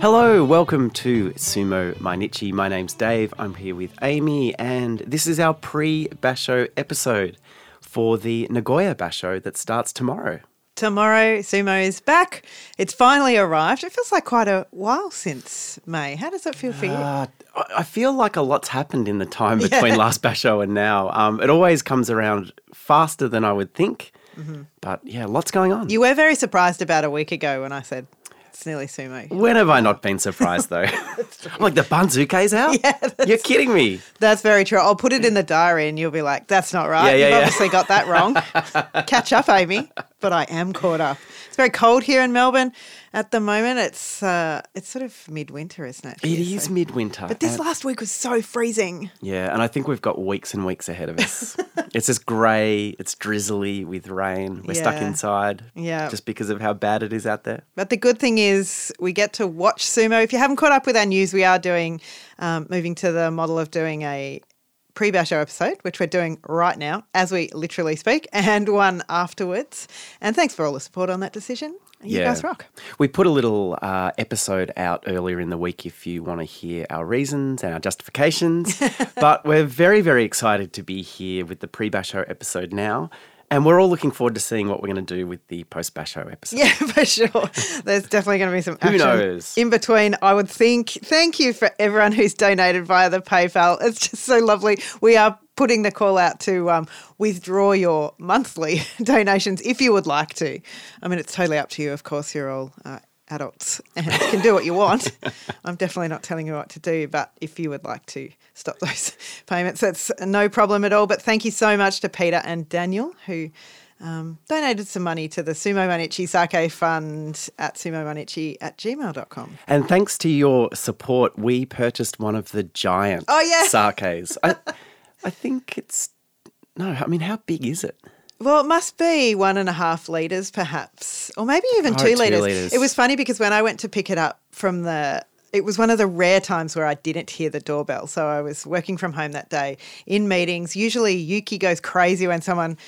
Hello, welcome to Sumo Mainichi. My name's Dave. I'm here with Amy, and this is our pre Basho episode for the Nagoya Basho that starts tomorrow. Tomorrow, Sumo is back. It's finally arrived. It feels like quite a while since May. How does it feel for you? Uh, I I feel like a lot's happened in the time between last Basho and now. Um, it always comes around faster than I would think, but yeah, lots going on. You were very surprised about a week ago when I said it's nearly Sumo. when have I not been surprised though? I'm like the Banzuke's out? Yeah, You're kidding me. That's very true. I'll put it in the diary and you'll be like, that's not right. Yeah, yeah, You've yeah. obviously got that wrong. Catch up, Amy. But I am caught up. It's very cold here in Melbourne at the moment. It's uh, it's sort of midwinter, isn't it? It is So- midwinter. But this last week was so freezing. Yeah, and I think we've got weeks and weeks ahead of us. it's just grey, it's drizzly with rain. We're stuck inside. Yeah. Just because of how bad it is out there. But the good thing is we get to watch sumo. If you haven't caught up with our news, we are doing, um, moving to the model of doing a pre basho episode, which we're doing right now as we literally speak, and one afterwards. And thanks for all the support on that decision. You guys rock. We put a little uh, episode out earlier in the week if you want to hear our reasons and our justifications. but we're very, very excited to be here with the pre Basho episode now. And we're all looking forward to seeing what we're going to do with the post Basho episode. Yeah, for sure. There's definitely going to be some action knows? in between. I would think. Thank you for everyone who's donated via the PayPal. It's just so lovely. We are putting the call out to um, withdraw your monthly donations if you would like to. I mean, it's totally up to you. Of course, you're all. Uh, Adults and can do what you want. I'm definitely not telling you what to do, but if you would like to stop those payments, that's no problem at all. But thank you so much to Peter and Daniel who um, donated some money to the Sumo Mainichi Sake Fund at sumomainichi at gmail.com. And thanks to your support, we purchased one of the giant Oh, yeah. sakes. I, I think it's no. I mean, how big is it? Well, it must be one and a half litres, perhaps, or maybe even Oh, two two litres. litres. It was funny because when I went to pick it up from the, it was one of the rare times where I didn't hear the doorbell. So I was working from home that day in meetings. Usually Yuki goes crazy when someone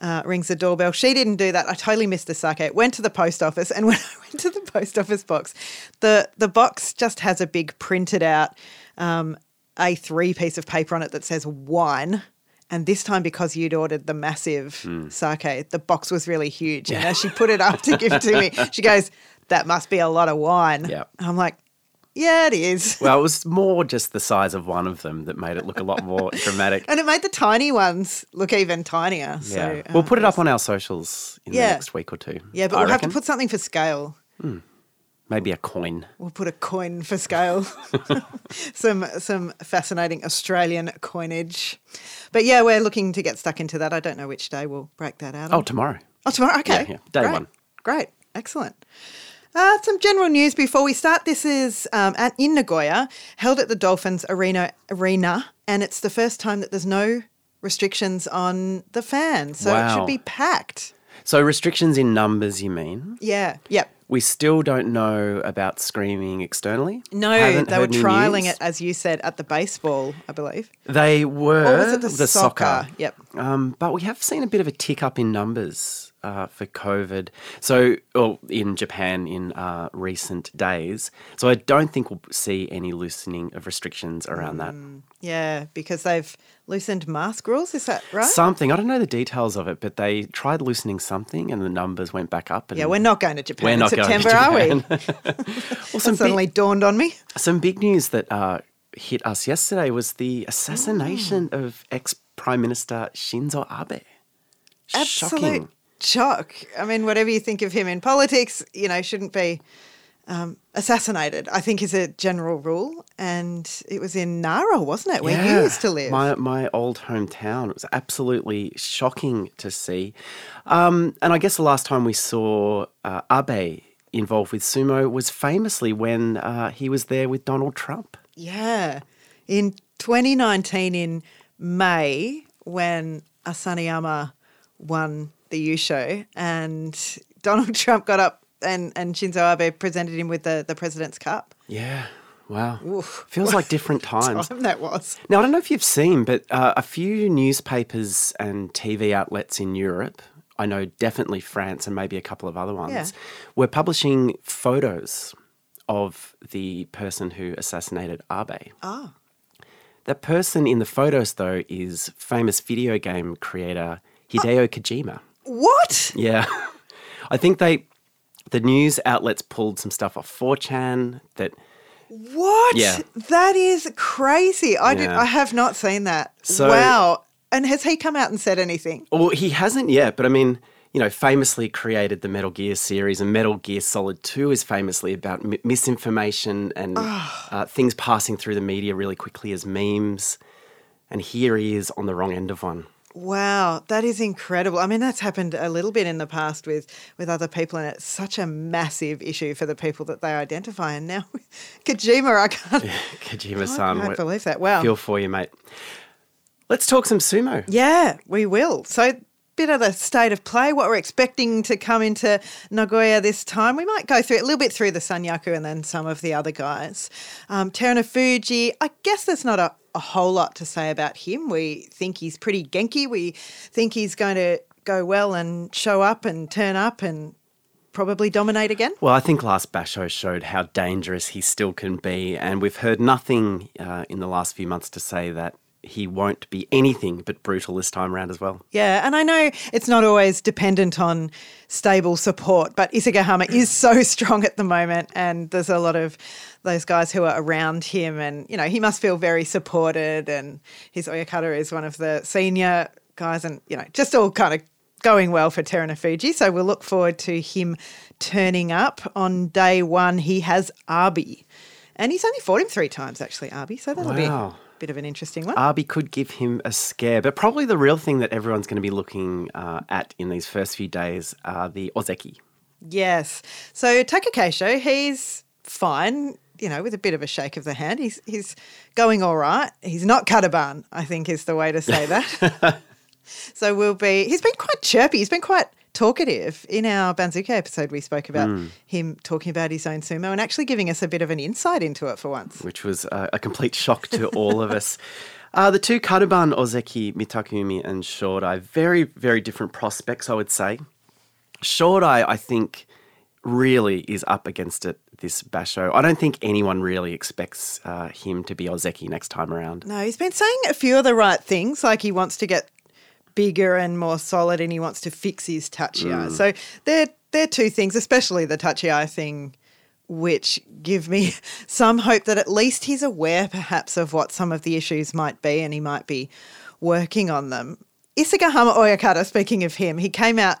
uh, rings the doorbell. She didn't do that. I totally missed the sake. Went to the post office, and when I went to the post office box, the the box just has a big printed out um, A3 piece of paper on it that says wine. And this time, because you'd ordered the massive Hmm. sake, the box was really huge. And as she put it up to give it to me, she goes, That must be a lot of wine. Yep. And I'm like, Yeah, it is. Well, it was more just the size of one of them that made it look a lot more dramatic. And it made the tiny ones look even tinier. So, yeah, we'll put it up on our socials in Yeah. the next week or two. Yeah, but I we'll have to put something for scale. Maybe a coin. We'll put a coin for scale. some some fascinating Australian coinage. But yeah, we're looking to get stuck into that. I don't know which day we'll break that out. Oh, on. tomorrow. Oh, tomorrow. Okay. Yeah, yeah. Day Great. one. Great. Excellent. Uh, some general news before we start. This is um, at, in Nagoya, held at the Dolphins Arena, Arena, and it's the first time that there's no restrictions on the fans, so it should be packed. So restrictions in numbers, you mean? Yeah. Yep. We still don't know about screaming externally. No, Haven't they were trialing news. it, as you said, at the baseball, I believe. They were Or was it the, soccer. Yep. Um, but we have seen a bit of a tick up in numbers uh, for COVID. So, or in Japan in uh, recent days. So, I don't think we'll see any loosening of restrictions around that. Yeah, because they've loosened mask rules. Is that right? Something I don't know the details of it, but they tried loosening something, and the numbers went back up. And yeah, we're not going to Japan We're in not going to September, are we? Well, some big, suddenly dawned on me. some big news that uh, hit us yesterday was the assassination Mm. of ex Prime Minister Shinzo Abe. Absolute Shocking. Shock. I mean, whatever you think of him in politics, you know, shouldn't be um, assassinated. I think is a general rule, and it was in Nara, wasn't it, where you used to live? My my old hometown. It was absolutely shocking to see. Um, and I guess the last time we saw uh, Abe involved with sumo was famously when uh, he was there with Donald Trump. Yeah. In 2019, in May, when Asanoyama won the yusho and Donald Trump got up and, and Shinzo Abe presented him with the, the President's Cup. Yeah. Wow. Oof. Feels like different times. Time that was. Now, I don't know if you've seen, but uh, a few newspapers and TV outlets in Europe, I know definitely France and maybe a couple of other ones, Yeah. were publishing photos of the person who assassinated Abe. Ah. That person in the photos, though, is famous video game creator Hideo Kojima. What? Yeah. I think they, the news outlets pulled some stuff off 4chan that, What? Yeah. That is crazy. I did Yeah. I have not seen that. So- wow. And has he come out and said anything? well, he hasn't yet, but I mean, you know, famously created the Metal Gear series, and Metal Gear Solid 2 is famously about mi- misinformation and uh, things passing through the media really quickly as memes. And here he is on the wrong end of one. Wow, that is incredible. I mean, that's happened a little bit in the past with with other people, and it's such a massive issue for the people that they identify. And now, Kojima, I can't, Kojima-san, I san, can't believe that. Wow. feel for you, mate. Let's talk some sumo. Yeah, we will. So, bit of the state of play, what we're expecting to come into Nagoya this time. We might go through a little bit through the Sanyaku and then some of the other guys. Um, Terunofuji, I guess there's not a, a whole lot to say about him. We think he's pretty genki. We think he's going to go well and show up and turn up and probably dominate again. Well, I think last Basho showed how dangerous he still can be, and we've heard nothing uh, in the last few months to say that he won't be anything but brutal this time around as well. Yeah, and I know it's not always dependent on stable support, but Isegahama is so strong at the moment, and there's a lot of those guys who are around him, and you know he must feel very supported. And his Oyakata is one of the senior guys, and you know just all kind of going well for Terunofuji. So we'll look forward to him turning up on day one. He has Abi, and he's only fought him three times actually, Abi. So that'll be Wow. a bit of an interesting one. Abi could give him a scare, but probably the real thing that everyone's going to be looking uh, at in these first few days are the Ozeki. Yes. So Takakeisho, he's fine, you know, with a bit of a shake of the hand. He's he's going all right. He's not kadoban, I think is the way to say that. so we'll be he's been quite chirpy. He's been quite talkative. In our Banzuke episode we spoke about him talking about his own sumo and actually giving us a bit of an insight into it for once. which was a, a complete shock to all of us. Uh, the two kadoban Ozeki, Mitakeumi and Shodai, very, very different prospects, I would say. Shodai, I think, really is up against it this Basho. I don't think anyone really expects uh, him to be Ozeki next time around. No, he's been saying a few of the right things, like he wants to get bigger and more solid, and he wants to fix his tachiai. So they're they're two things, especially the tachiai thing, which give me some hope that at least he's aware, perhaps, of what some of the issues might be, and he might be working on them. Isegahama Oyakata, speaking of him, he came out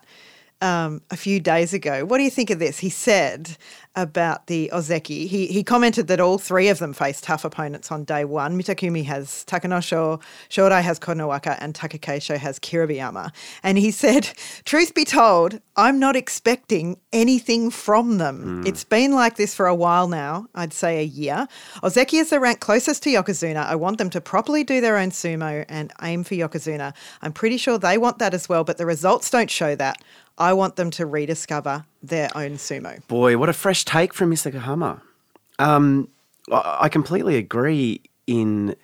um, a few days ago. What do you think of this? He said about the Ozeki, he, he commented that all three of them face tough opponents on day one. Mitakeumi has Takanosho, Shodai has Kotonowaka, and Takakeisho has Kiribayama. And he said, Truth be told, I'm not expecting anything from them. It's been like this for a while now, I'd say a year. Ozeki is the rank closest to Yokozuna. I want them to properly do their own sumo and aim for Yokozuna. I'm pretty sure they want that as well, but the results don't show that. I want them to rediscover their own sumo. Boy, what a fresh take from Isegahama. Um, I completely agree in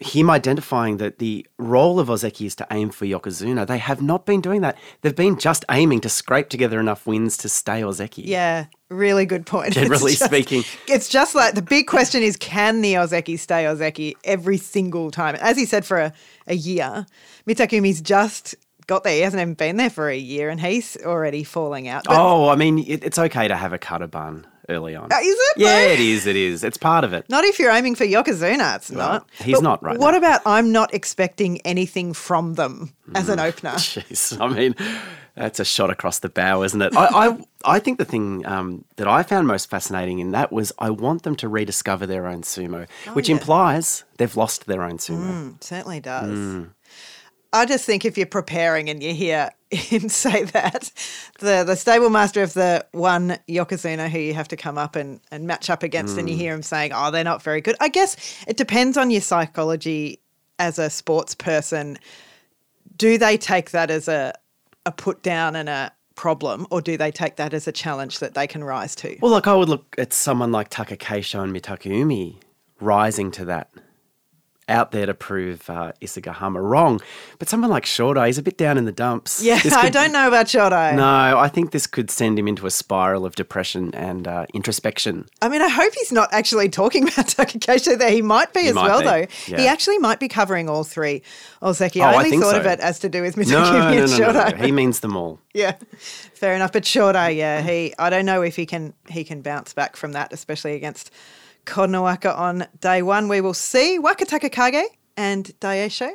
him identifying that the role of Ozeki is to aim for Yokozuna. They have not been doing that. They've been just aiming to scrape together enough wins to stay Ozeki. Yeah, really good point. It's Generally just- speaking. It's just like the big question is can the Ozeki stay Ozeki every single time? As he said for a, a year, Mitakeumi's just got there. He hasn't even been there for a year and he's already falling out. But Oh, I mean, it, it's okay to have a kadoban early on. Uh, is it, Yeah, though? it is. It is. It's part of it. Not if you're aiming for Yokozuna, it's not. he's But not right What now. about I'm not expecting anything from them as an opener? Jeez, I mean, that's a shot across the bow, isn't it? I, I, I think the thing um, that I found most fascinating in that was I want them to rediscover their own sumo, which Oh, yeah. implies they've lost their own sumo. It certainly does. Mm. I just think if you're preparing and you hear him say that, the the stable master of the one Yokozuna who you have to come up and, and match up against, Mm. and you hear him saying, "Oh, they're not very good." I guess it depends on your psychology as a sports person. Do they take that as a a put down and a problem, or do they take that as a challenge that they can rise to? Well, like I would look at someone like Taka Takakeisho and Mitakeumi rising to that out there to prove uh, Isegahama wrong. But someone like Shodai, is a bit down in the dumps. Yeah, This I don't know about Shodai. No, I think this could send him into a spiral of depression and uh, introspection. I mean, I hope he's not actually talking about Takakeisho there. He might be as might well, be, though. yeah. He actually might be covering all three Ozeki. Oh, I I only think thought of it as to do with Mitakeumi No, no, and no, no, no. He means them all. Yeah, fair enough. But Shodai, yeah, he. I don't know if he can he can bounce back from that, especially against Kotonowaka on day one. We will see Wakatakakage and Daieisho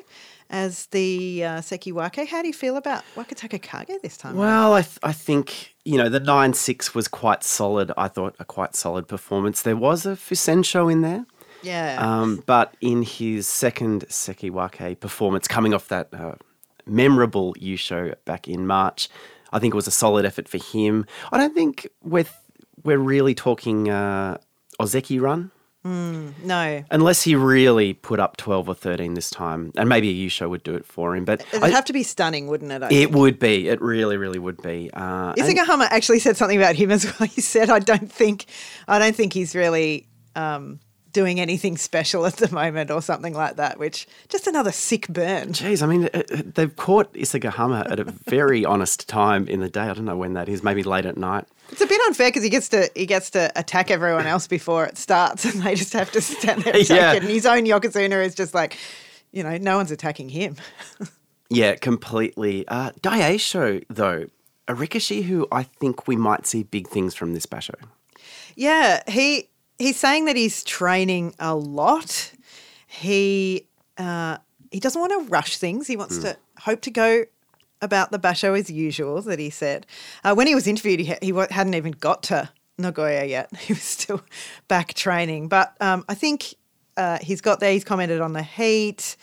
as the uh, Sekiwake. How do you feel about Wakatakakage this time? Well, I, th- I think, you know, the 9 6 was quite solid. I thought a quite solid performance. There was a Fusensho in there. yeah, Um, but in his second Sekiwake performance, coming off that uh, memorable yusho back in March, I think it was a solid effort for him. I don't think we're, we're really talking uh, Ozeki run, no. unless he really put up 12 or 13 this time. And maybe a yusho would do it for him. But It'd I- have to be stunning, wouldn't it? I it think? would be. It really, really would be. Uh, actually said something about him as well. He said, "I don't think, I don't think he's really um, doing anything special at the moment, or something like that." Which just another sick burn. Jeez, I mean, uh, uh, they've caught Isegahama at a very honest time in the day. I don't know when that is, maybe late at night. It's a bit unfair because he gets to he gets to attack everyone else before it starts, and they just have to stand there and take Yeah. it. And his own Yokozuna is just like, you know, no one's attacking him. Yeah, completely. Uh, Daieisho, though, a Rikishi who I think we might see big things from this Basho. Yeah, he he's saying that he's training a lot. He uh, he doesn't want to rush things. He wants to hope to go about the basho as usual. That he said uh, when he was interviewed, he, ha- he hadn't even got to Nagoya yet. He was still back training. But um, I think uh, he's got there. He's commented on the heat.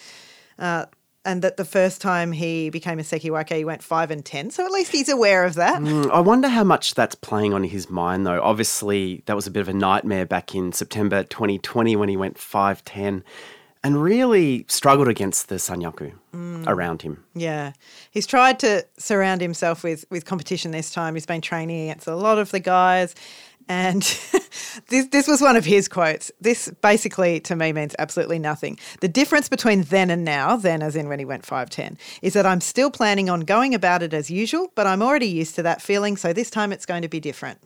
Uh, and that the first time he became a Sekiwake, he went five and ten. So at least he's aware of that. Mm, I wonder how much that's playing on his mind, though. Obviously, that was a bit of a nightmare back in September 2020 when he went 5'10 and really struggled against the Sanyaku around him. Yeah, he's tried to surround himself with with competition this time. He's been training against a lot of the guys, and this this was one of his quotes. This basically to me means absolutely nothing. The difference between then and now, then as in when he went five ten, is that I'm still planning on going about it as usual, but I'm already used to that feeling. So this time it's going to be different.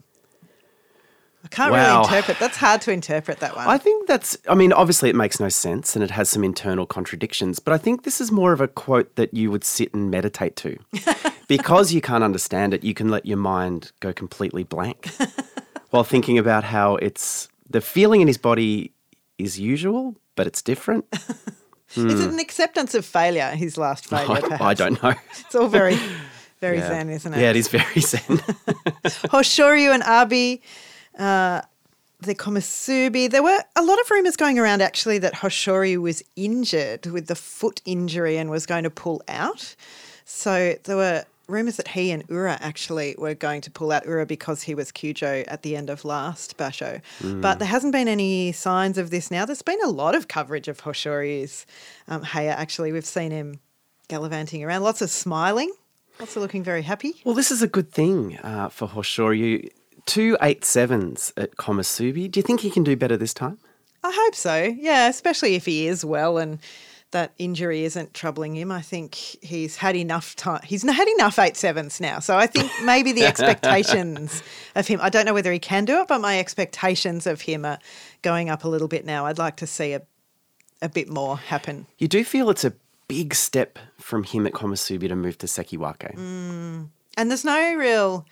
I can't Wow. really interpret. That's hard to interpret that one. I think that's, I mean, obviously it makes no sense and it has some internal contradictions, but I think this is more of a quote that you would sit and meditate to. because you can't understand it, you can let your mind go completely blank while thinking about how it's the feeling in his body is usual, but it's different. Is it an acceptance of failure? His last failure, I. I don't know. It's all very, very Yeah. zen, isn't it? Yeah, it is very zen. Hoshoryu and Abi, uh, the Komasubi. There were a lot of rumours going around actually that Hoshoryu was injured with the foot injury and was going to pull out. So there were rumours that he and Ura actually were going to pull out Ura because he was Kyujo at the end of last Basho. But there hasn't been any signs of this now. There's been a lot of coverage of Hoshoryu's um, actually. We've seen him gallivanting around, lots of smiling. Lots of looking very happy. Well, this is a good thing uh, for Hoshoryu. Two eight sevens at Komusubi. Do you think he can do better this time? I hope so. Yeah, especially if he is well and that injury isn't troubling him. I think he's had enough time. He's had enough eight sevens now. So I think maybe the expectations of him. I don't know whether he can do it, but my expectations of him are going up a little bit now. I'd like to see a a bit more happen. You do feel it's a big step from him at Komusubi to move to Sekiwake. Mm. And there's no real.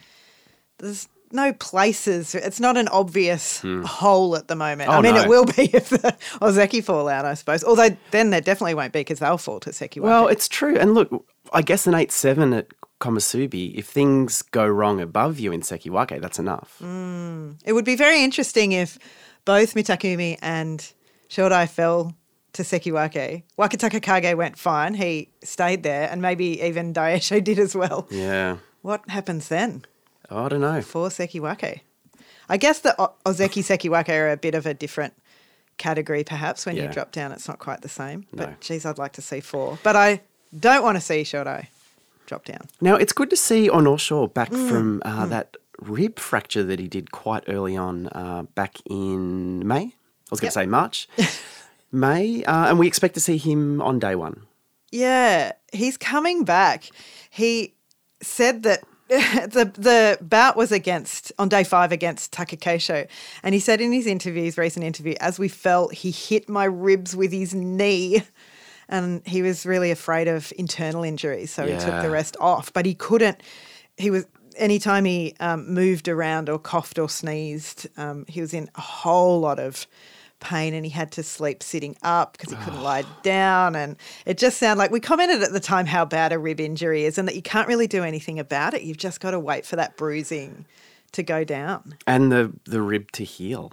There's no places. It's not an obvious hole at the moment. I Hmm. Oh, mean, no. it will be if the Ozeki fall out, I suppose. Although then there definitely won't be because they'll fall to Sekiwake. Well, it's true. And look, I guess an 8 7 at Komusubi, if things go wrong above you in Sekiwake, that's enough. It would be very interesting if both Mitakeumi and Shodai fell to Sekiwake. Wakatakakage went fine. He stayed there, and maybe even Daieisho did as well. Yeah. What happens then I don't know. for Sekiwake? I guess the O- Ozeki Sekiwake are a bit of a different category, perhaps. When you drop down, it's not quite the same. But No. geez, I'd like to see four. But I don't want to see Shodai drop down. Now, it's good to see Onosho back from uh, that rib fracture that he did quite early on uh, back in May. I was going Yep. to say March. May, uh, and we expect to see him on day one. Yeah, he's coming back. He said that the the bout was against on day five against Takakeisho, and he said in his interviews, recent interview, as we fell, he hit my ribs with his knee, and he was really afraid of internal injuries, so he took the rest off. But he couldn't. He was anytime he um, moved around or coughed or sneezed, um, he was in a whole lot of pain and he had to sleep sitting up because he couldn't lie down and it just sounded like we commented at the time how bad a rib injury is and that you can't really do anything about it you've just got to wait for that bruising to go down and the the rib to heal.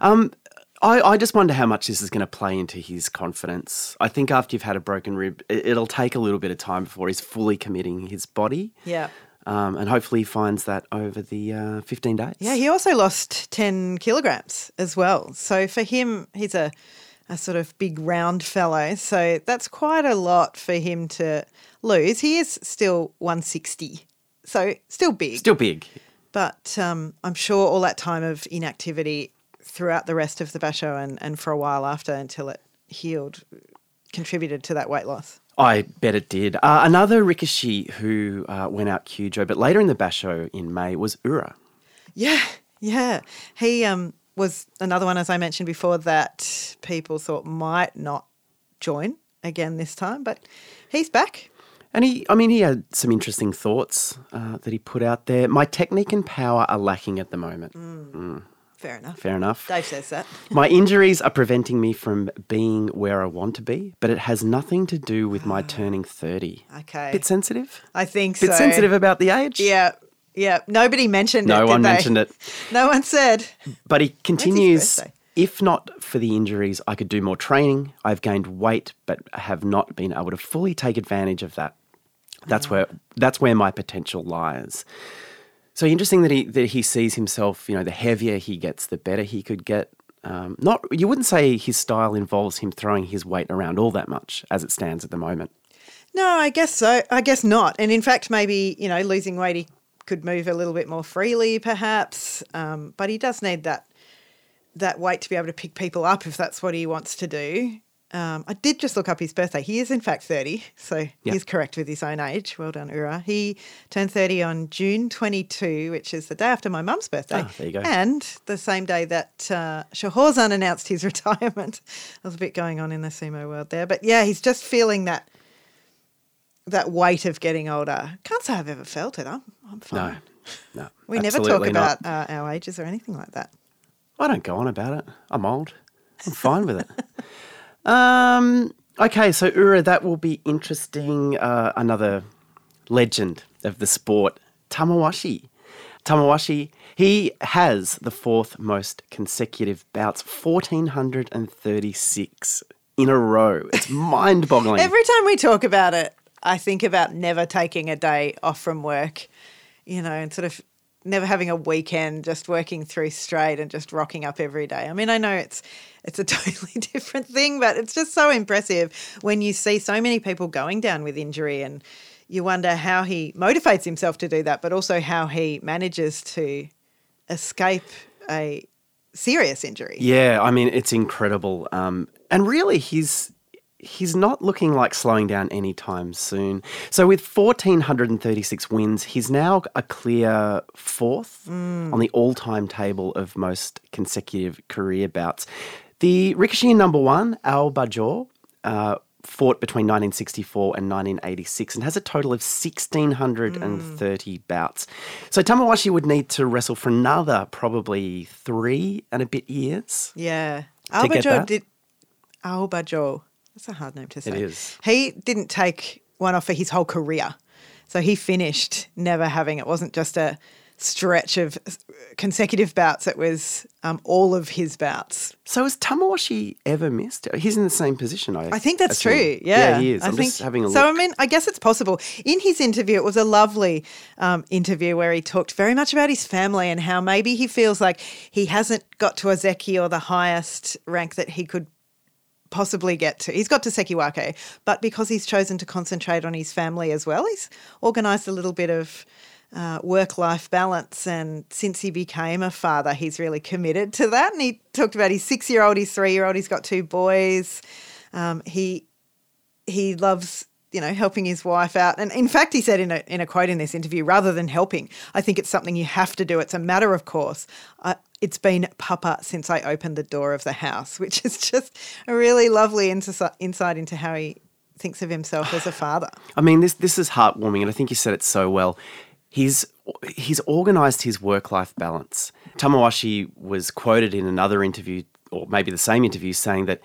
Um, I, I just wonder how much this is going to play into his confidence. I think after you've had a broken rib, it, it'll take a little bit of time before he's fully committing his body. yeah Um, and hopefully he finds that over the uh, 15 days. yeah he also lost 10 kilograms as well so for him he's a a sort of big round fellow so that's quite a lot for him to lose he is still 160 so still big Still big. But um, I'm sure all that time of inactivity throughout the rest of the basho and, and for a while after until it healed contributed to that weight loss. I bet it did. Uh, another Rikishi who uh, went out Kyujo, but later in the Basho in May was Ura. Yeah, yeah. He um, was another one, as I mentioned before, that people thought might not join again this time, but he's back. And he, I mean, he had some interesting thoughts uh, that he put out there. My technique and power are lacking at the moment. Fair enough. Fair enough. Dave says that. My injuries are preventing me from being where I want to be, but it has nothing to do with my turning 30. Okay. Bit sensitive? I think Bit so. sensitive about the age? Yeah, yeah. Nobody mentioned it. No one mentioned it. No one said. But he continues if not for the injuries, I could do more training. I've gained weight, but have not been able to fully take advantage of that. That's where that's where my potential lies. So interesting that he that he sees himself. You know, the heavier he gets, the better he could get. Um, not you wouldn't say his style involves him throwing his weight around all that much as it stands at the moment. No, I guess so. I guess not. And in fact, maybe, you know, losing weight, he could move a little bit more freely, perhaps. Um, but he does need that that weight to be able to pick people up if that's what he wants to do. Um, I did just look up his birthday. He is, in fact, 30. So Yeah. he's correct with his own age. Well done, Ura. He turned 30 on June 22, which is the day after my mum's birthday. Ah, there you go. And the same day that uh, Shohozan announced his retirement. There's a bit going on in the sumo world there. But yeah, he's just feeling that that weight of getting older. Can't say I've ever felt it. I'm, I'm fine. no. we never talk about uh, our ages or anything like that. I don't go on about it. I'm old. I'm fine with it. Um, okay, so Ura, that will be interesting. Uh, another legend of the sport, Tamawashi. Tamawashi, he has the fourth most consecutive bouts, 1,436 in a row. It's mind boggling. Every time we talk about it, I think about never taking a day off from work, you know, and sort of never having a weekend, just working through straight and just rocking up every day. I mean, I know it's it's a totally different thing, but it's just so impressive when you see so many people going down with injury and you wonder how he motivates himself to do that, but also how he manages to escape a serious injury. Yeah, I mean it's incredible, um, and really he's he's not looking like slowing down anytime soon. So with fourteen hundred and thirty six wins, he's now a clear fourth on the all time table of most consecutive career bouts. The Rikishi number one, Aobajo. Uh, Fought between 1964 and 1986 and has a total of 1,630 bouts. So Tamawashi would need to wrestle for another probably three and a bit years. Yeah. Aobajo did Aobajo. That's a hard name to say. is. He didn't take one off for his whole career. So he finished never having it wasn't just a stretch of consecutive bouts, it was um, all of his bouts. So has Tamawashi ever missed? He's in the same position, I I think that's assume. true. Yeah, he is. I I'm think just having a look. So I mean, I guess it's possible. In his interview, it was a lovely um, interview where he talked very much about his family and how maybe he feels like he hasn't got to Ozeki or the highest rank that he could possibly get to. He's got to Sekiwake, but because he's chosen to concentrate on his family as well, he's organised a little bit of uh, work life balance. And since he became a father, he's really committed to that. And he talked about his six year old, his three year old, he's got two boys. Um, he he loves you know helping his wife out and in fact he said in a, in a quote in this interview rather than helping i think it's something you have to do it's a matter of course it's been papa since i opened the door of the house which is just a really lovely insight into how he thinks of himself as a father i mean this this is heartwarming and i think you said it so well he's he's organized his work life balance tamawashi was quoted in another interview or maybe the same interview saying that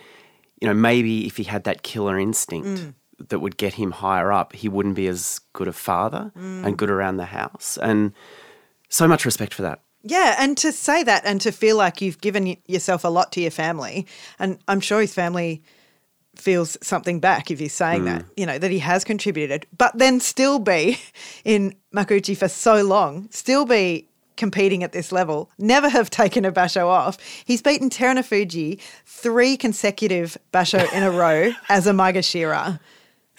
you know, maybe if he had that killer instinct mm. that would get him higher up, he wouldn't be as good a father mm. and good around the house. And so much respect for that. Yeah, and to say that and to feel like you've given yourself a lot to your family, and I'm sure his family feels something back if he's saying mm. that, you know, that he has contributed, but then still be in Makuuchi for so long, still be competing at this level, never have taken a basho off. He's beaten Terunofuji three consecutive basho in a row as a Maegashira.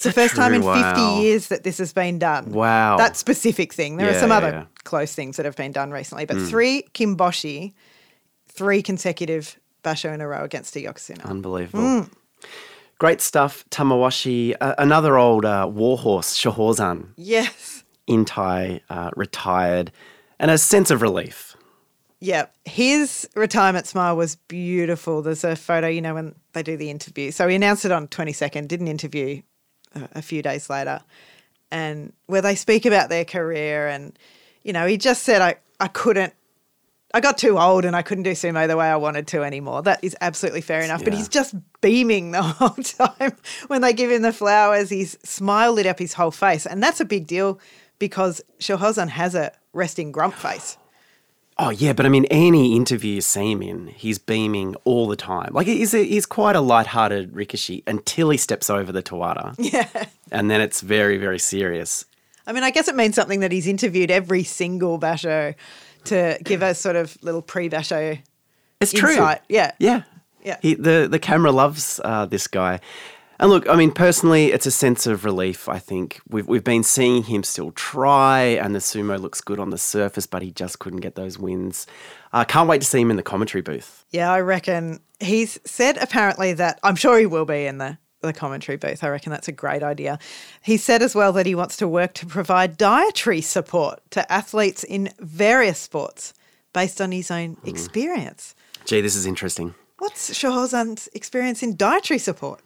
It's the first true? time in wow. 50 years that this has been done. Wow. That specific thing. There yeah, are some other yeah. close things that have been done recently, but mm. three kimboshi, three consecutive basho in a row against a Yokozuna. Unbelievable. Mm. Great stuff. Tamawashi, uh, another old uh, warhorse, Shohozan. Yes. Intai, uh, retired and a sense of relief. Yeah, his retirement smile was beautiful. There's a photo, you know, when they do the interview. So he announced it on 22nd, did an interview a, few days later, and where they speak about their career. And, you know, he just said, I, I couldn't, I got too old and I couldn't do sumo the way I wanted to anymore. That is absolutely fair enough. Yeah. But he's just beaming the whole time when they give him the flowers. His smile lit up his whole face. And that's a big deal because Shohozan has a resting grump face. Oh yeah, but I mean, any interview you see him in, he's beaming all the time. Like he's a, he's quite a light-hearted Rikishi until he steps over the Tawara. Yeah, and then it's very very serious. I mean, I guess it means something that he's interviewed every single basho to give us sort of little pre-basho. It's insight. true. Yeah, yeah, yeah. He, the the camera loves uh, this guy, and look, I mean, personally, it's a sense of relief. I think we've we've been seeing him still try, and the sumo looks good on the surface, but he just couldn't get those wins. I uh, can't wait to see him in the commentary booth. Yeah, I reckon he's said apparently that I'm sure he will be in the the commentary booth. I reckon that's a great idea. He said as well that he wants to work to provide dietary support to athletes in various sports based on his own mm. experience. Gee, this is interesting. What's Shohozan's experience in dietary support?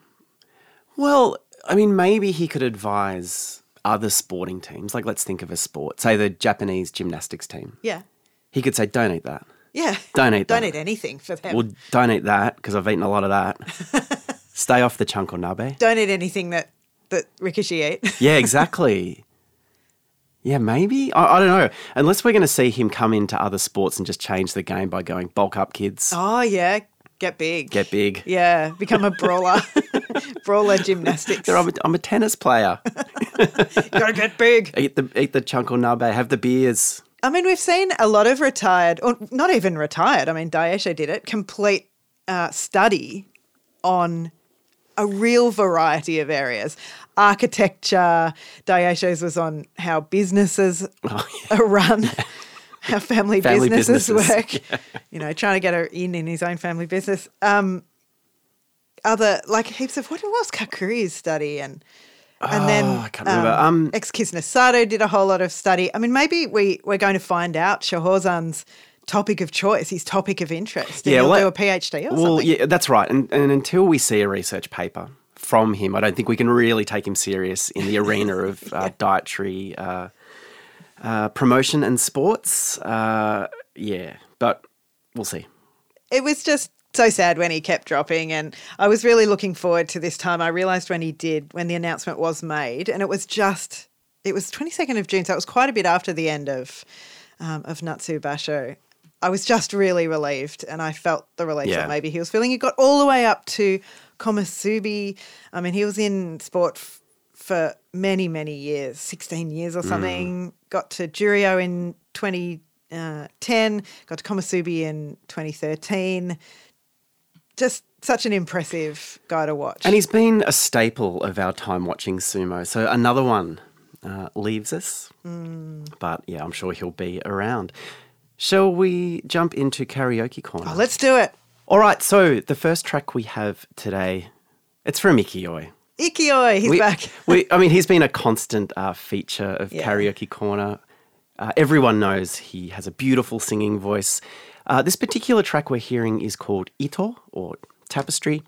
Well, I mean, maybe he could advise other sporting teams. Like, let's think of a sport, say the Japanese gymnastics team. Yeah. He could say, don't eat that. Yeah. Don't eat that. Don't eat anything for them. Well, don't eat that because I've eaten a lot of that. Stay off the chanko nabe. Eh? Don't eat anything that, that Rikishi ate. yeah, exactly. Yeah, maybe. I, I, don't know. Unless we're going to see him come into other sports and just change the game by going bulk up, kids. Oh, yeah. Get big. Get big. Yeah, become a brawler. brawler gymnastics. I'm a, I'm a tennis player. Gotta get big. Eat the eat the chanko nabe. Have the beers. I mean, we've seen a lot of retired, or not even retired. I mean, Daieisho did it. Complete uh, study on a real variety of areas. Architecture. Daieisho's was on how businesses oh, yeah. are run how family, family businesses, businesses, work. Yeah. You know, trying to get her in in his own family business. Um, other like heaps of what was Kakuryu's study and and oh, then I can't remember. Um, um, ex Kisenosato did a whole lot of study. I mean, maybe we we're going to find out Shohozan's topic of choice, his topic of interest. yeah, well, do a PhD or well, something. yeah, that's right. And, and until we see a research paper from him, I don't think we can really take him serious in the arena of uh, yeah. dietary. Uh, uh, promotion and sports. Uh, yeah, but we'll see. It was just so sad when he kept dropping, and I was really looking forward to this time. I realised when he did, when the announcement was made, and it was just, it was 22nd of June, so it was quite a bit after the end of um, of Natsu Basho. I was just really relieved, and I felt the relief yeah. that maybe he was feeling. He got all the way up to Komusubi. I mean, he was in sport f- for many, many years, 16 years or mm. something. Mm. Got to Juryo in 2010, got to Komusubi in 2013. Just such an impressive guy to watch. And he's been a staple of our time watching sumo. So another one uh, leaves us. Hmm. But yeah, I'm sure he'll be around. Shall we jump into karaoke corner? Oh, let's do it. All right, so the first track we have today, it's from Ikioi. Ikioi, he's we, back. we, I mean, he's been a constant uh, feature of Yeah. Karaoke Corner. Uh, everyone knows he has a beautiful singing voice. Uh, this particular track we're hearing is called Ito or Tapestry,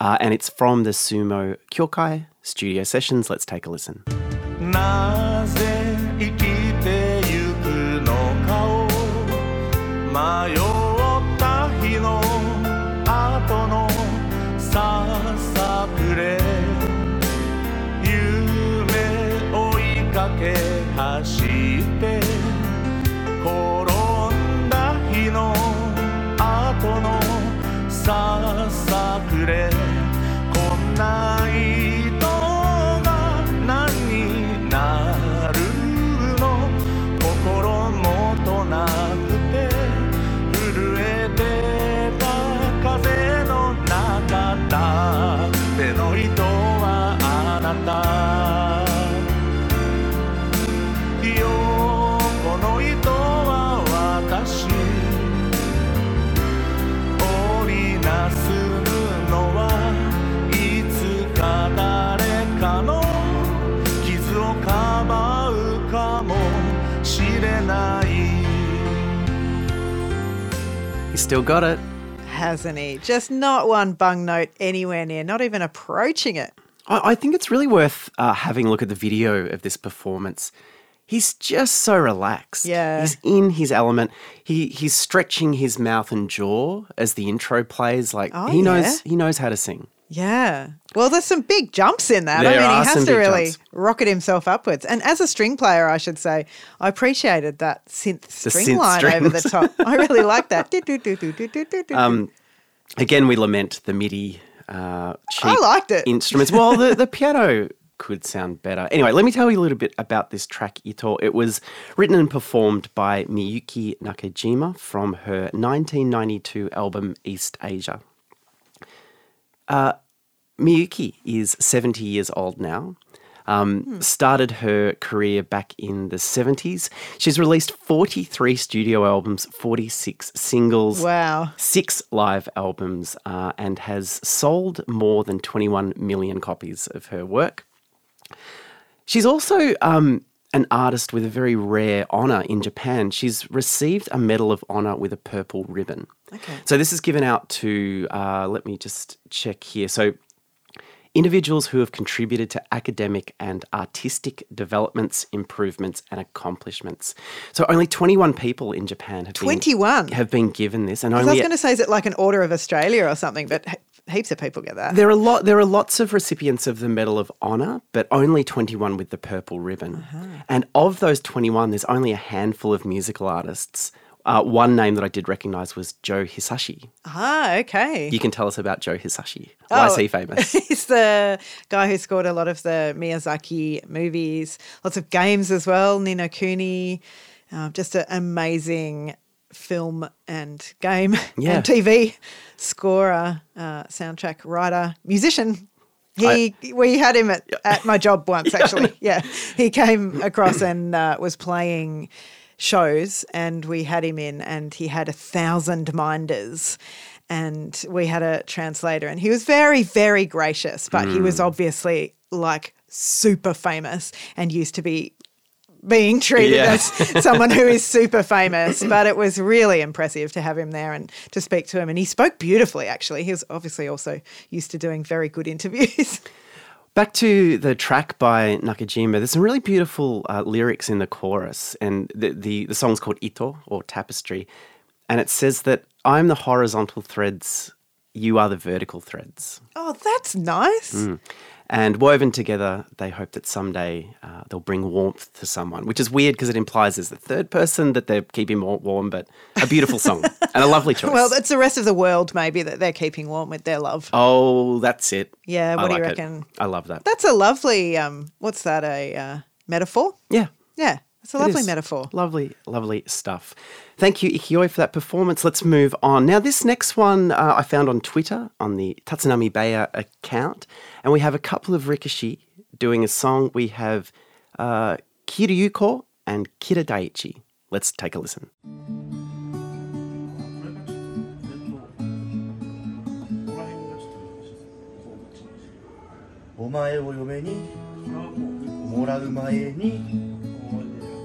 uh, and it's from the Sumo Kyokai studio sessions. Let's take a listen. なぜ生きてゆくのかを迷っ Still got it. Hasn't he? Just not one bung note anywhere near, not even approaching it. I, I think it's really worth uh, having a look at the video of this performance. He's just so relaxed. Yeah. He's in his element. He he's stretching his mouth and jaw as the intro plays. Like Oh, he knows yeah. he knows how to sing. Yeah. Well, there's some big jumps in that. I mean, he has to really jumps. rocket himself upwards. And as a string player, I should say, I appreciated that synth The string synth line over the top. I really like that. Um, Again, we lament the MIDI uh, cheap I liked it. instruments. Well, the, the piano could sound better. Anyway, let me tell you a little bit about this track, Ito. It was written and performed by Miyuki Nakajima from her 1992 album East Asia. Uh, Miyuki is 70 years old now. Um, Hmm. Started her career back in the 70s. She's released 43 studio albums, 46 singles, wow. six live albums, uh, and has sold more than 21 million copies of her work. She's also um, an artist with a very rare honor in Japan. She's received a Medal of Honor with a purple ribbon. Okay. So this is given out to, uh, let me just check here. So individuals who have contributed to academic and artistic developments, improvements, and accomplishments. So only 21 people in Japan have 21? been, have been given this, and I was going to say, is it like an Order of Australia or something? But heaps of people get that. there are lot there are lots of recipients of the Medal of Honor, but only 21 with the purple ribbon. Uh-huh. And of those 21, there's only a handful of musical artists. Uh, one name that I did recognize was Joe Hisaishi. Ah, okay. You can tell us about Joe Hisaishi. Why is Oh. he famous? He's the guy who scored a lot of the Miyazaki movies, lots of games as well. Ni no Kuni, uh, just an amazing film and game Yeah. and TV scorer, uh, soundtrack writer, musician. He we had him at, at my job once actually. Yeah, he came across and uh, was playing shows, and we had him in, and he had a thousand minders, and we had a translator, and he was very very gracious, but he was obviously like super famous and used to be being treated Yeah. as someone who is super famous. But it was really impressive to have him there and to speak to him. And he spoke beautifully, actually. He was obviously also used to doing very good interviews. Back to the track by Nakajima, there's some really beautiful uh, lyrics in the chorus, and the, the, the song's called Ito or Tapestry, and it says that I'm the horizontal threads, you are the vertical threads. oh, that's nice. Mm. And woven together, they hope that someday uh, they'll bring warmth to someone, which is weird because it implies there's the third person that they're keeping more warm, but a beautiful song and a lovely choice. Well, that's the rest of the world, maybe, that they're keeping warm with their love. oh, that's it. Yeah, I what do you like it. reckon? I love that. That's a lovely, um, what's that, a uh, metaphor? Yeah. Yeah, it's a lovely is. metaphor. Lovely, lovely stuff. Thank you, Ikioi, for that performance. Let's move on. Now, this next one uh, I found on Twitter on the Tatsunami Baya account, and we have a couple of Rikishi doing a song. We have uh, Kiryuko and Kira Daiichi. Let's take a listen.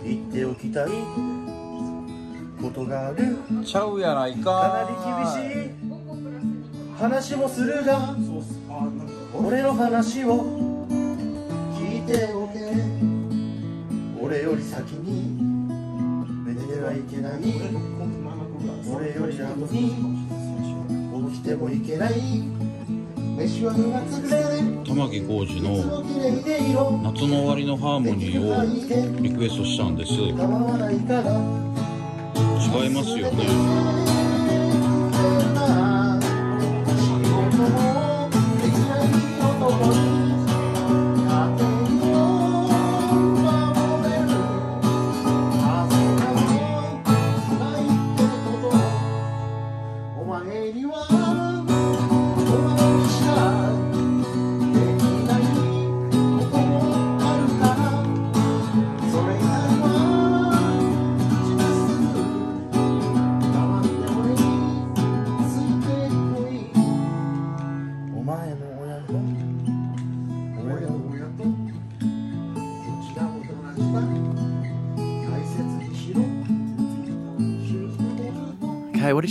言っておきたいことがある。ちゃうやないか。かなり厳しい話もするが俺の話を聞いておけ。俺より先にめでてはいけない。俺より後に起きてもいけない。飯は2月ぐらいで玉置浩二の夏の終わりのハーモニーをリクエストしたんです。違いますよね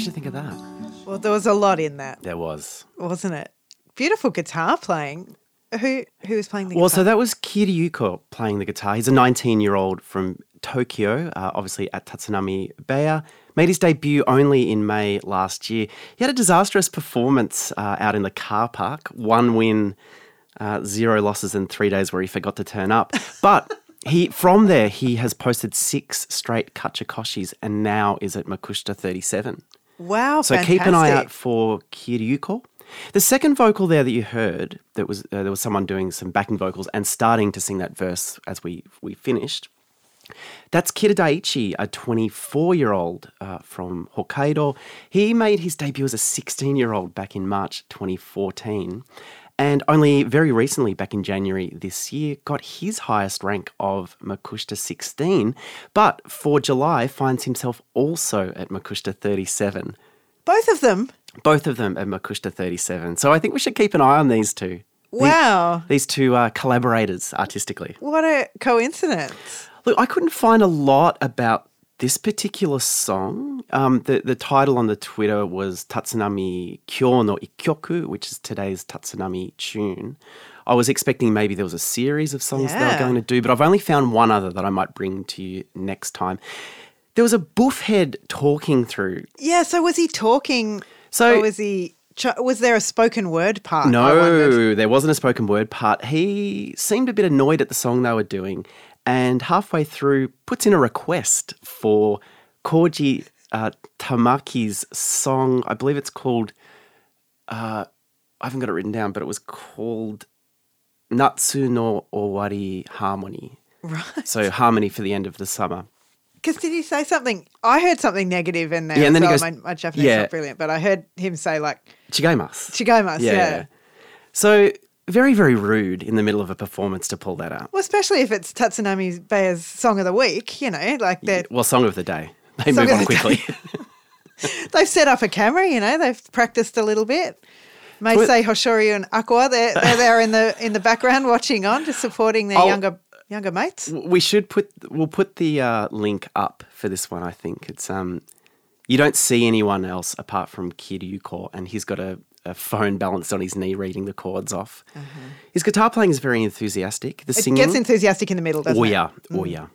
did you think of that? Well, there was a lot in that, There was. wasn't it? Beautiful guitar playing. Who who was playing the guitar? Well, guitar? so that was Kiryuko playing the guitar. He's a 19 year old from Tokyo, uh, obviously at Tatsunami Beya. Made his debut only in May last year. He had a disastrous performance uh, out in the car park. One win, uh, zero losses in three days where he forgot to turn up. But he from there, he has posted six straight Kachikoshis and now is at Makushita 37. Wow, So keep an eye out fantastic. for Kiryuko. The second vocal there that you heard, that was uh, there was someone doing some backing vocals and starting to sing that verse as we we finished. That's Kira Daiichi, a 24 year old uh, from Hokkaido. He made his debut as a 16 year old back in March 2014. And only very recently, back in January this year, got his highest rank of Makushita 16. But for July, finds himself also at Makushita 37. Both of them. Both of them at Makushita 37. So I think we should keep an eye on these two. These- Wow. These, two uh, collaborators artistically. What a coincidence. Look, I couldn't find a lot about this particular song. Um, the, the title on the Twitter was Tatsunami Kyo no Ikkyoku, which is today's Tatsunami tune. I was expecting maybe there was a series of songs they were Yeah. going to do, but I've only found one other that I might bring to you next time. There was a boof head talking through. Yeah, so was he talking? So- or was he? Was there a spoken word part? No, there wasn't a spoken word part. He seemed a bit annoyed at the song they were doing, and halfway through puts in a request for Koji uh, Tamaki's song. I believe it's called. Uh, I haven't got it written down, but it was called Natsu no Owari Harmony. Right. So harmony for the end of the summer. Because did he say something? I heard something negative in there. Yeah, and then he so goes- my, my Japanese yeah. not brilliant, but I heard him say like Chigaimasu. "shigomas." Yeah. So very, very rude in the middle of a performance to pull that out. Well, especially if it's Tatsunami Beya's song of the week, you know, like that. Well, song of the day. They song move on quickly. They've set up a camera, you know, they've practiced a little bit. May say Hoshoryu and Akua, they're, they're there in the in the background watching on, just supporting their Oh. younger younger mates. we should put we'll put the uh, link up for this one. I think it's um you don't see anyone else apart from Kiryuko, and he's got a, a phone balanced on his knee, reading the chords off. His guitar playing is very enthusiastic. The Mm-hmm. It singing, gets enthusiastic in the middle, doesn't oh it? Mm. yeah, oh yeah.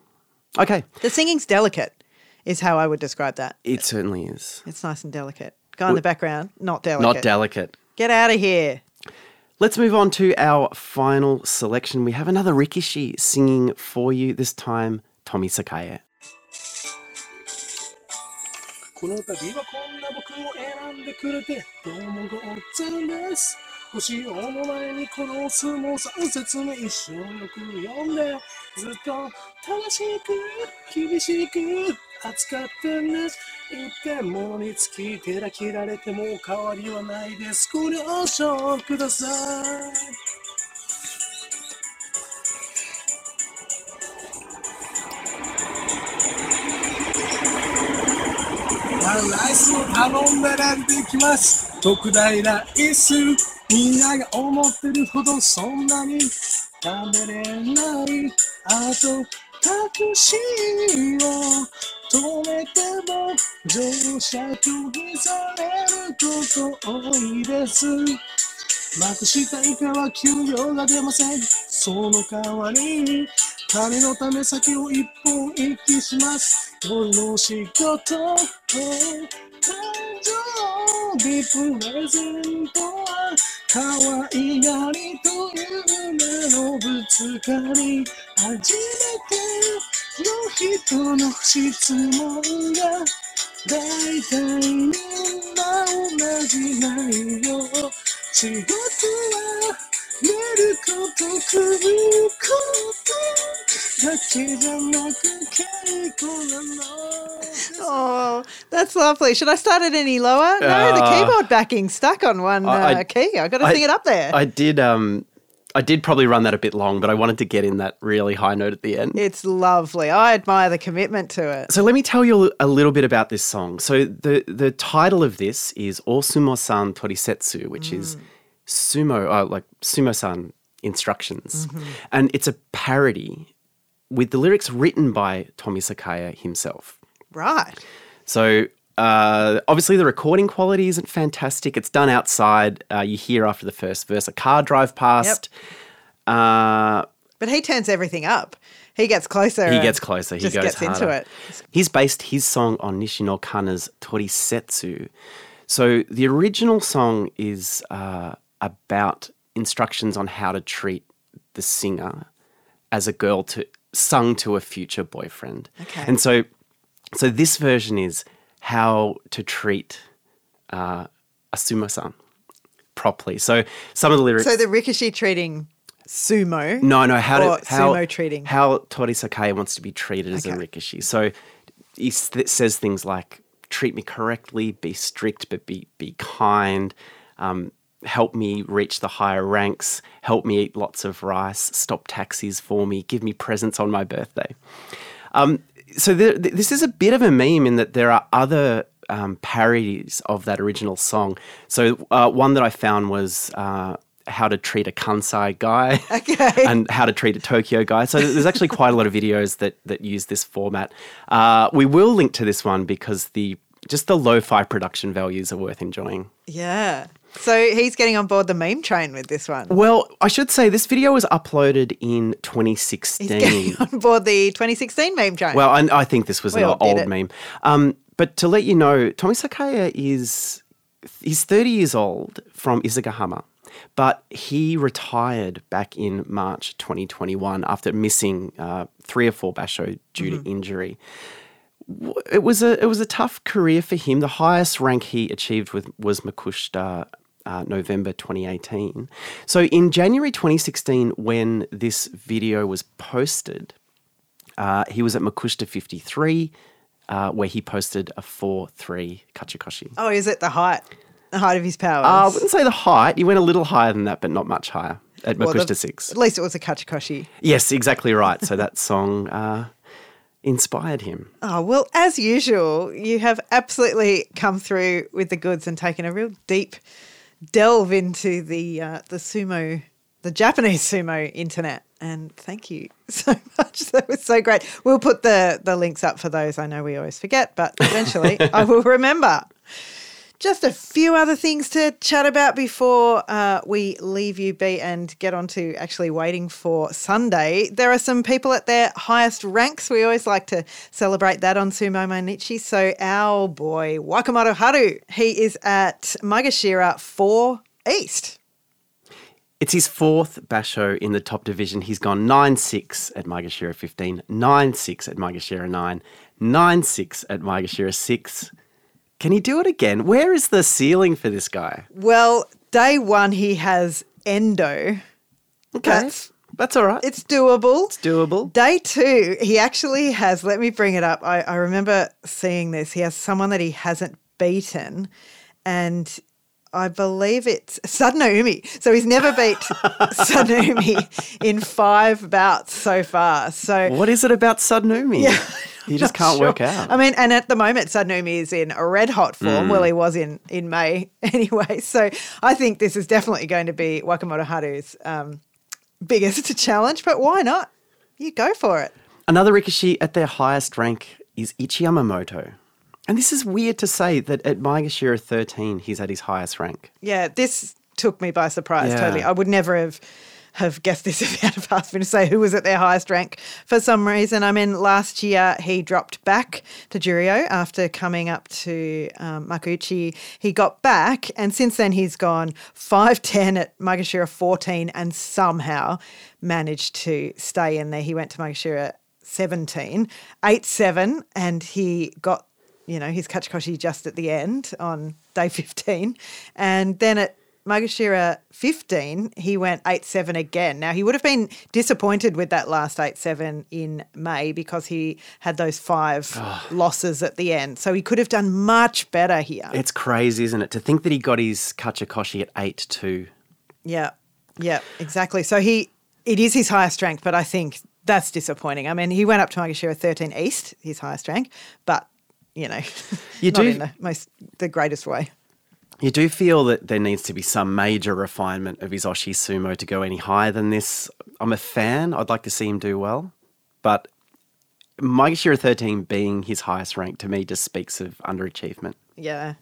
Okay, The singing's delicate, is how I would describe that. it certainly is It's nice and delicate. Guy in the background, not delicate. not delicate. Get out of here. Let's move on to our final selection. We have another Rikishi singing for you. This time, Tomisakae. この度はこんな僕を選んでくれてどうもごっつぁんです。星をの前にこの相撲3節目一瞬よく読んでずっと正しく厳しく扱ってんです。一点物につき手だ切られても変わりはないです。ご了承ください。ライスを頼んだらできます。特大ライスみんなが思ってるほどそんなに食べれない。あとタクシーを止めても乗車拒否されること多いです。まくしたイカは給料が出ません。その代わり金のため酒を一本一気します。夜の仕事を誕生日プレゼントは可愛がりという名のぶつかり。初めての人の質問が大体みんな同じ内容仕事は 寝ること食うことだけじゃなく稽古なの Oh, that's lovely. Should I start it any lower? No, the Uh, keyboard backing stuck on one uh, I- I- key. I got to I- sing it up there. I did. Um, I did probably run that a bit long, but I wanted to get in that really high note at the end. it's lovely. I admire the commitment to it. So let me tell you a little bit about this song. So the the title of this is Osumo-san Torisetsu, which is sumo, uh, like sumo-san instructions, and it's a parody with the lyrics written by Tomisakae himself. Right. So uh, obviously the recording quality isn't fantastic. It's done outside. Uh, you hear after the first verse a car drive past. Uh, But he turns everything up. He gets closer. he gets closer. He goes gets into it. He's based his song on Nishino Kana's Torisetsu. So the original song is uh, about instructions on how to treat the singer as a girl to sung to a future boyfriend. Okay. And so, so this version is how to treat uh, a sumo-san properly. So some of the lyrics. So the Rikishi treating sumo. No, no. How to how sumo treating. how Tori Sakai wants to be treated as a Okay. rikishi. So he th- says things like, "Treat me correctly, be strict, but be be kind." Um, help me reach the higher ranks. Help me eat lots of rice. Stop taxis for me. Give me presents on my birthday. Um, so there, th- this is a bit of a meme in that there are other um, parodies of that original song. So uh, one that I found was uh, how to treat a Kansai guy Okay. and how to treat a Tokyo guy. So there's actually quite a lot of videos that that use this format. Uh, we will link to this one because the just the lo-fi production values are worth enjoying. Yeah. So he's getting on board the meme train with this one. Well, I should say this video was uploaded in 2016. He's 2016. getting on board the 2016 meme train. Well, I, I think this was We an old it. meme. Um, but to let you know, Tomisakae is he's 30 years old from Isegahama, but he retired back in March 2021 after missing uh, three or four basho due Mm-hmm. to injury. It was a it was a tough career for him. The highest rank he achieved with was Makushita. Uh, November 2018. So in January 2016, when this video was posted, uh, he was at Makushita 53, uh, where he posted a 4 3 Kachikoshi. oh, is it the height? The height of his powers? Uh, I wouldn't say the height. He went a little higher than that, but not much higher at Well, Makushita the- 6. At least it was a Kachikoshi. Yes, exactly right. So that song uh, inspired him. Oh, well, as usual, you have absolutely come through with the goods and taken a real deep delve into the uh, the sumo, the Japanese sumo internet. And thank you so much. That was so great. We'll put the, the links up for those. I know we always forget, but eventually I will remember. Just a few other things to chat about before uh, we leave you be and get on to actually waiting for Sunday. There are some people at their highest ranks. We always like to celebrate that on Sumo Mainichi. So our boy Wakamotoharu, he is at Maegashira 4 East. It's his fourth basho in the top division. He's gone 9 6 at Maegashira 15, 9 6 at Maegashira 9, 9 6 at Maegashira 6. Can he do it again? Where is the ceiling for this guy? Well, day one he has Endo. Okay. That's- That's all right. It's doable. It's doable. Day two, he actually has, let me bring it up. I, I remember seeing this. He has someone that he hasn't beaten, and I believe it's Sadanoumi. So he's never beat Sadanoumi in five bouts so far. So What is it about Sadanoumi? yeah, He just can't work out. I mean, and at the moment, Sadanoumi is in a red hot form. Mm. Well, he was in in May anyway. So I think this is definitely going to be Wakamotoharu's um, biggest challenge. But why not? You go for it. Another Rikishi at their highest rank is Ichiyamamoto. And this is weird to say that at Maegashira 13, he's at his highest rank. Yeah, this took me by surprise. Yeah. Totally, I would never have have guessed this if you had asked me to say who was at their highest rank for some reason. I mean, last year he dropped back to Juryo after coming up to um, Makuuchi. He got back, and since then he's gone 5'10 at Maegashira 14 and somehow managed to stay in there. He went to Maegashira 17, 8 7, and he got you know, his Kachikoshi just at the end on day 15. And then at Maegashira 15, he went 8 7 again. Now, he would have been disappointed with that last 8 7 in May because he had those five losses at the end. So he could have done much better here. It's crazy, isn't it? To think that he got his Kachikoshi at 8 2. Yeah, yeah, exactly. So he, it is his highest rank, but I think that's disappointing. I mean, he went up to Maegashira 13 East, his highest rank, but, you know, You not do- in the most, the greatest way. You do feel that there needs to be some major refinement of his Oshi Sumo to go any higher than this. I'm a fan. I'd like to see him do well. But Maegashira 13 being his highest rank to me just speaks of underachievement. Yeah.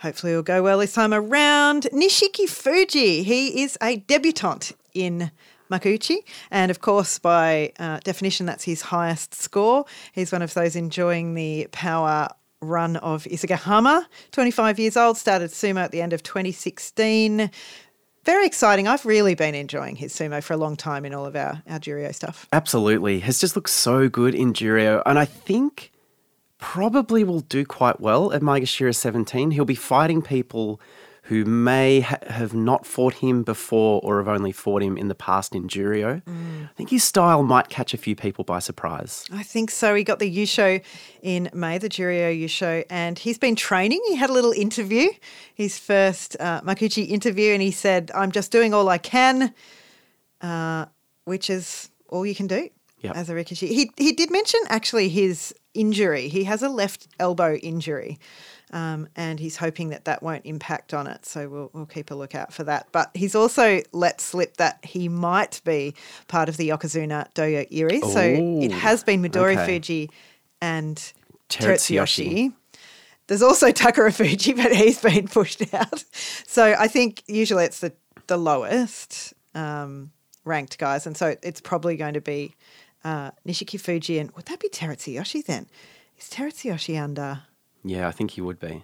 Hopefully it'll go well this time around. Nishikifuji, he is a debutant in Makuuchi. And of course, by uh, definition, that's his highest score. He's one of those enjoying the power run of Isegahama, 25 years old, started sumo at the end of 2016. Very exciting. I've really been enjoying his sumo for a long time in all of our, our Juryo stuff. Absolutely. Has just looked so good in Juryo. And I think probably will do quite well at Maegashira 17. He'll be fighting people who may ha- have not fought him before or have only fought him in the past in Juryo. I think his style might catch a few people by surprise. I think so. He got the Yusho in May, the Juryo Yusho, and he's been training. He had a little interview, his first uh, Makuuchi interview, and he said, I'm just doing all I can, uh, which is all you can do Yep. as a Rikishi. He, he did mention actually his injury. He has a left elbow injury. Um, and he's hoping that that won't impact on it. So we'll, we'll keep a lookout for that. But he's also let slip that he might be part of the Yokozuna Dohyo-iri. So it has been Midori okay. Fuji and Terutsuyoshi. Terutsuyoshi. There's also Takarafuji, but he's been pushed out. So I think usually it's the, the lowest um, ranked guys. And so it's probably going to be uh, Nishikifuji. And would that be Terutsuyoshi then? Is Terutsuyoshi under? Yeah, I think he would be.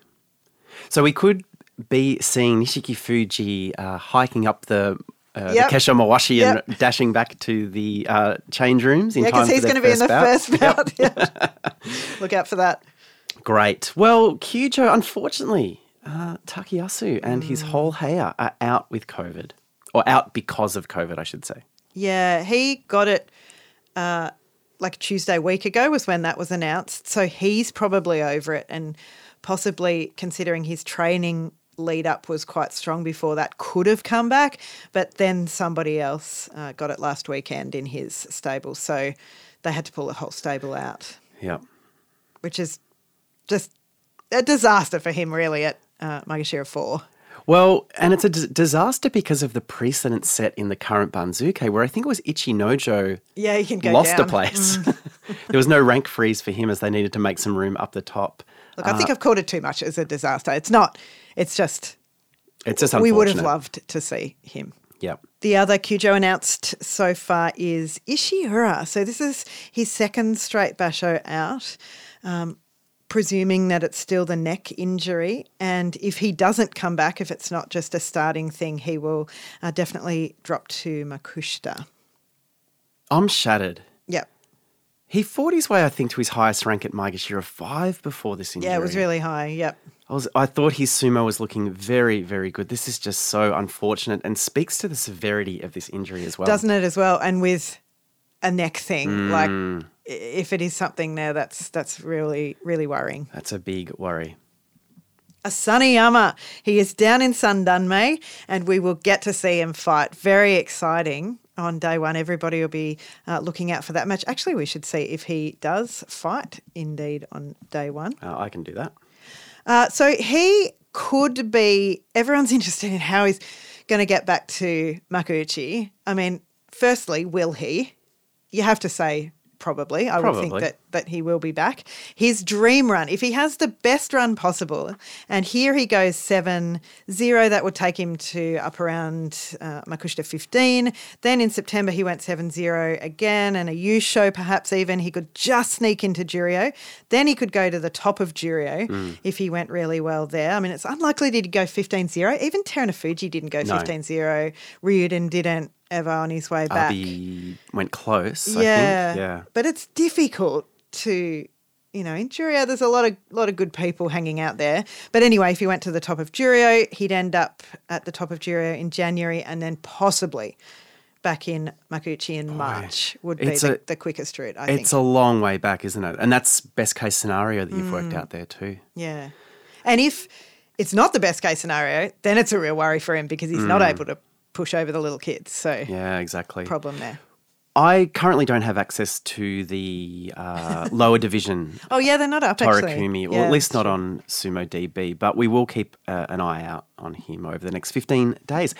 So we could be seeing Nishikifuji uh, hiking up the. Uh, Yep. the Kesho Mawashi Yep. and dashing back to the uh, change rooms in Yeah, time because he's going to be in the first bout. first bout. Yeah. Look out for that. Great. Well, Kyujo, unfortunately, uh, Takayasu and Mm. his whole Heya are out with COVID. Or out because of COVID, I should say. Yeah, he got it uh, like Tuesday week ago was when that was announced. So he's probably over it and possibly considering his training lead up was quite strong before that could have come back. But then somebody else uh, got it last weekend in his stable. So they had to pull the whole stable out, Yeah. which is just a disaster for him, really, at uh, Maegashira 4. Well, and it's a d- disaster because of the precedent set in the current Banzuke, where I think it was Ichinojo Yeah, he can go lost down. Mm. a place. there was no rank freeze for him as they needed to make some room up the top. Look, I think I've called it too much as a disaster. It's not. It's just It's just we would have loved to see him. Yeah. The other Kyujo announced so far is Ishiura. So this is his second straight basho out, um, presuming that it's still the neck injury. And if he doesn't come back, if it's not just a starting thing, he will uh, definitely drop to Makushita. I'm shattered. Yep. He fought his way, I think, to his highest rank at Maegashira 5 before this injury. Yeah, it was really high. Yep. I, was, I thought his sumo was looking very, very good. This is just so unfortunate and speaks to the severity of this injury as well. Doesn't it as well? And with a neck thing, like Mm. i- if it is something there, that's that's really really worrying. That's a big worry. Asanoyama, he is down in Sandanme, and we will get to see him fight. Very exciting. on day one. Everybody will be uh, looking out for that match. Actually, we should see if he does fight indeed on day one. Uh, I can do that. Uh, so he could be. Everyone's interested in how he's going to get back to Makuuchi. I mean, firstly, will he? You have to say probably. I would think that that he will be back. His dream run, if he has the best run possible, and here he goes 7 0, that would take him to up around uh, Makushita 15. Then in September, he went 7 0 again, and a yusho perhaps even. He could just sneak into Juryo. Then he could go to the top of Juryo Hmm. if he went really well there. I mean, it's unlikely that he'd go 15 0. Even Terunofuji didn't go No. 15 0. Ryuden didn't ever on his way back. Abi went close. Yeah. I think. Yeah. But it's difficult to, you know, in Juryo, there's a lot of lot of good people hanging out there. But anyway, if he went to the top of Juryo, he'd end up at the top of Juryo in January and then possibly back in Makuuchi in March would be the, a- the quickest route, I think. It's a long way back, isn't it? And that's best case scenario that you've Mm. worked out there too. Yeah. And if it's not the best case scenario, then it's a real worry for him because he's not able to push over the little kids. So. Yeah, exactly. problem there. I currently don't have access to the uh, lower division Oh yeah, they're not up. torikumi, or Yeah, at least not true. on Sumo DB, but we will keep uh, an eye out on him over the next 15 days.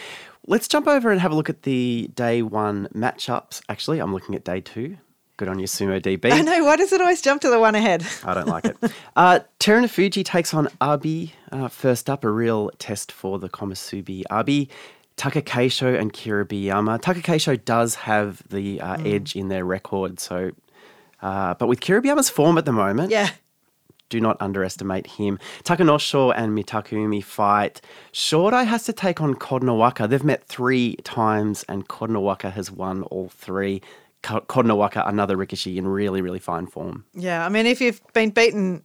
Let's jump over and have a look at the day one matchups. Actually, I'm looking at day two. Good on you, Sumo DB. I know. Why does it always jump to the one ahead? I don't like it. Uh, Terunofuji takes on Abi uh, first up, a real test for the Komusubi. Abi, Takakeisho, and Kiribayama. Takakeisho does have the uh, Mm. edge in their record, so. Uh, but with Kiribayama's form at the moment, yeah. do not underestimate him. Takanosho and Mitakeumi fight. Shodai has to take on Kotonowaka. They've met three times, and Kotonowaka has won all three. Ko- Kotonowaka, another Rikishi in really, really fine form. Yeah, I mean, if you've been beaten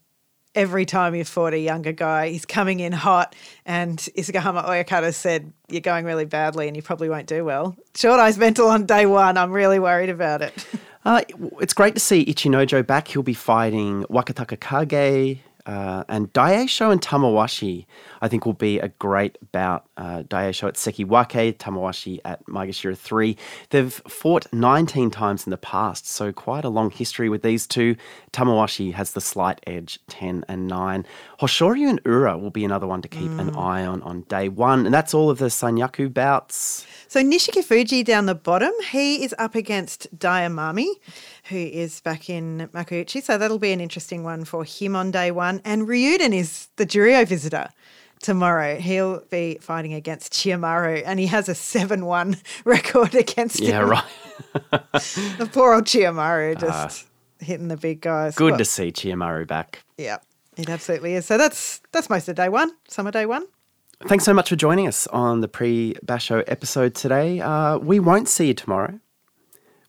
every time you've fought a younger guy, he's coming in hot, and Isegahama Oyakata said you're going really badly and you probably won't do well. Shodai's mental on day one. I'm really worried about it. Uh, it's great to see Ichinojo back. He'll be fighting Wakatakakage uh, and Daieisho and Tamawashi. I think will be a great bout. Uh, Daieisho at Sekiwake, Tamawashi at Maegashira 3. They've fought 19 times in the past, so quite a long history with these two. Tamawashi has the slight edge, 10 and 9. Hoshoryu and Ura will be another one to keep an eye on on day one. And that's all of the Sanyaku bouts. So Nishikifuji down the bottom, he is up against Daiamami, who is back in Makuuchi. So that'll be an interesting one for him on day one. And Ryuden is the Juryo visitor tomorrow. He'll be fighting against Chiyomaru, and he has a 7-1 record against Yeah, him. Yeah, right. The poor old Chiyomaru just hitting the big guys. Good Well, to see Chiyomaru back. Yeah, it absolutely is. So that's that's most of day one, summer day one. Thanks so much for joining us on the pre Basho episode today. Uh, we won't see you tomorrow.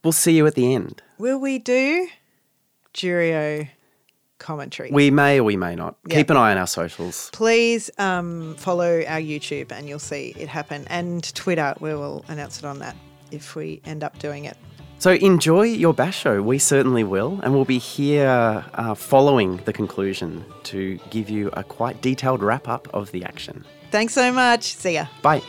We'll see you at the end. Will we do Juryo commentary? We may or we may not. Yeah. Keep an eye on our socials. Please um, follow our YouTube and you'll see it happen. And Twitter, we will announce it on that if we end up doing it. So enjoy your Basho. We certainly will. And we'll be here uh, following the conclusion to give you a quite detailed wrap up of the action. Thanks so much. See ya. Bye.